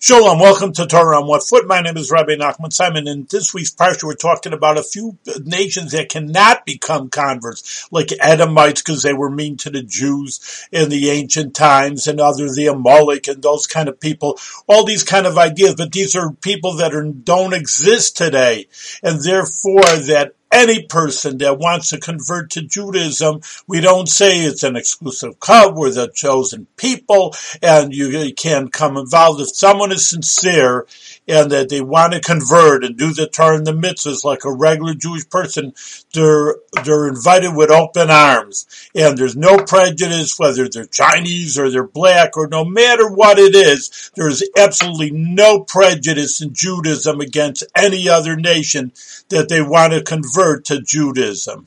Shalom, welcome to Torah on One Foot. My name is Rabbi Nachman Simon, and this week's parsha we're talking about a few nations that cannot become converts, like Edomites because they were mean to the Jews in the ancient times, and other the Amalek and those kind of people. All these kind of ideas, but these are people that are, don't exist today, and therefore that any person that wants to convert to Judaism, we don't say it's an exclusive club. We're the chosen people and you can come involved. If someone is sincere and that they want to convert and do the Torah and the mitzvahs like a regular Jewish person, they're, they're invited with open arms. And there's no prejudice whether they're Chinese or they're black or no matter what it is, there's absolutely no prejudice in Judaism against any other nation that they want to convert to Judaism.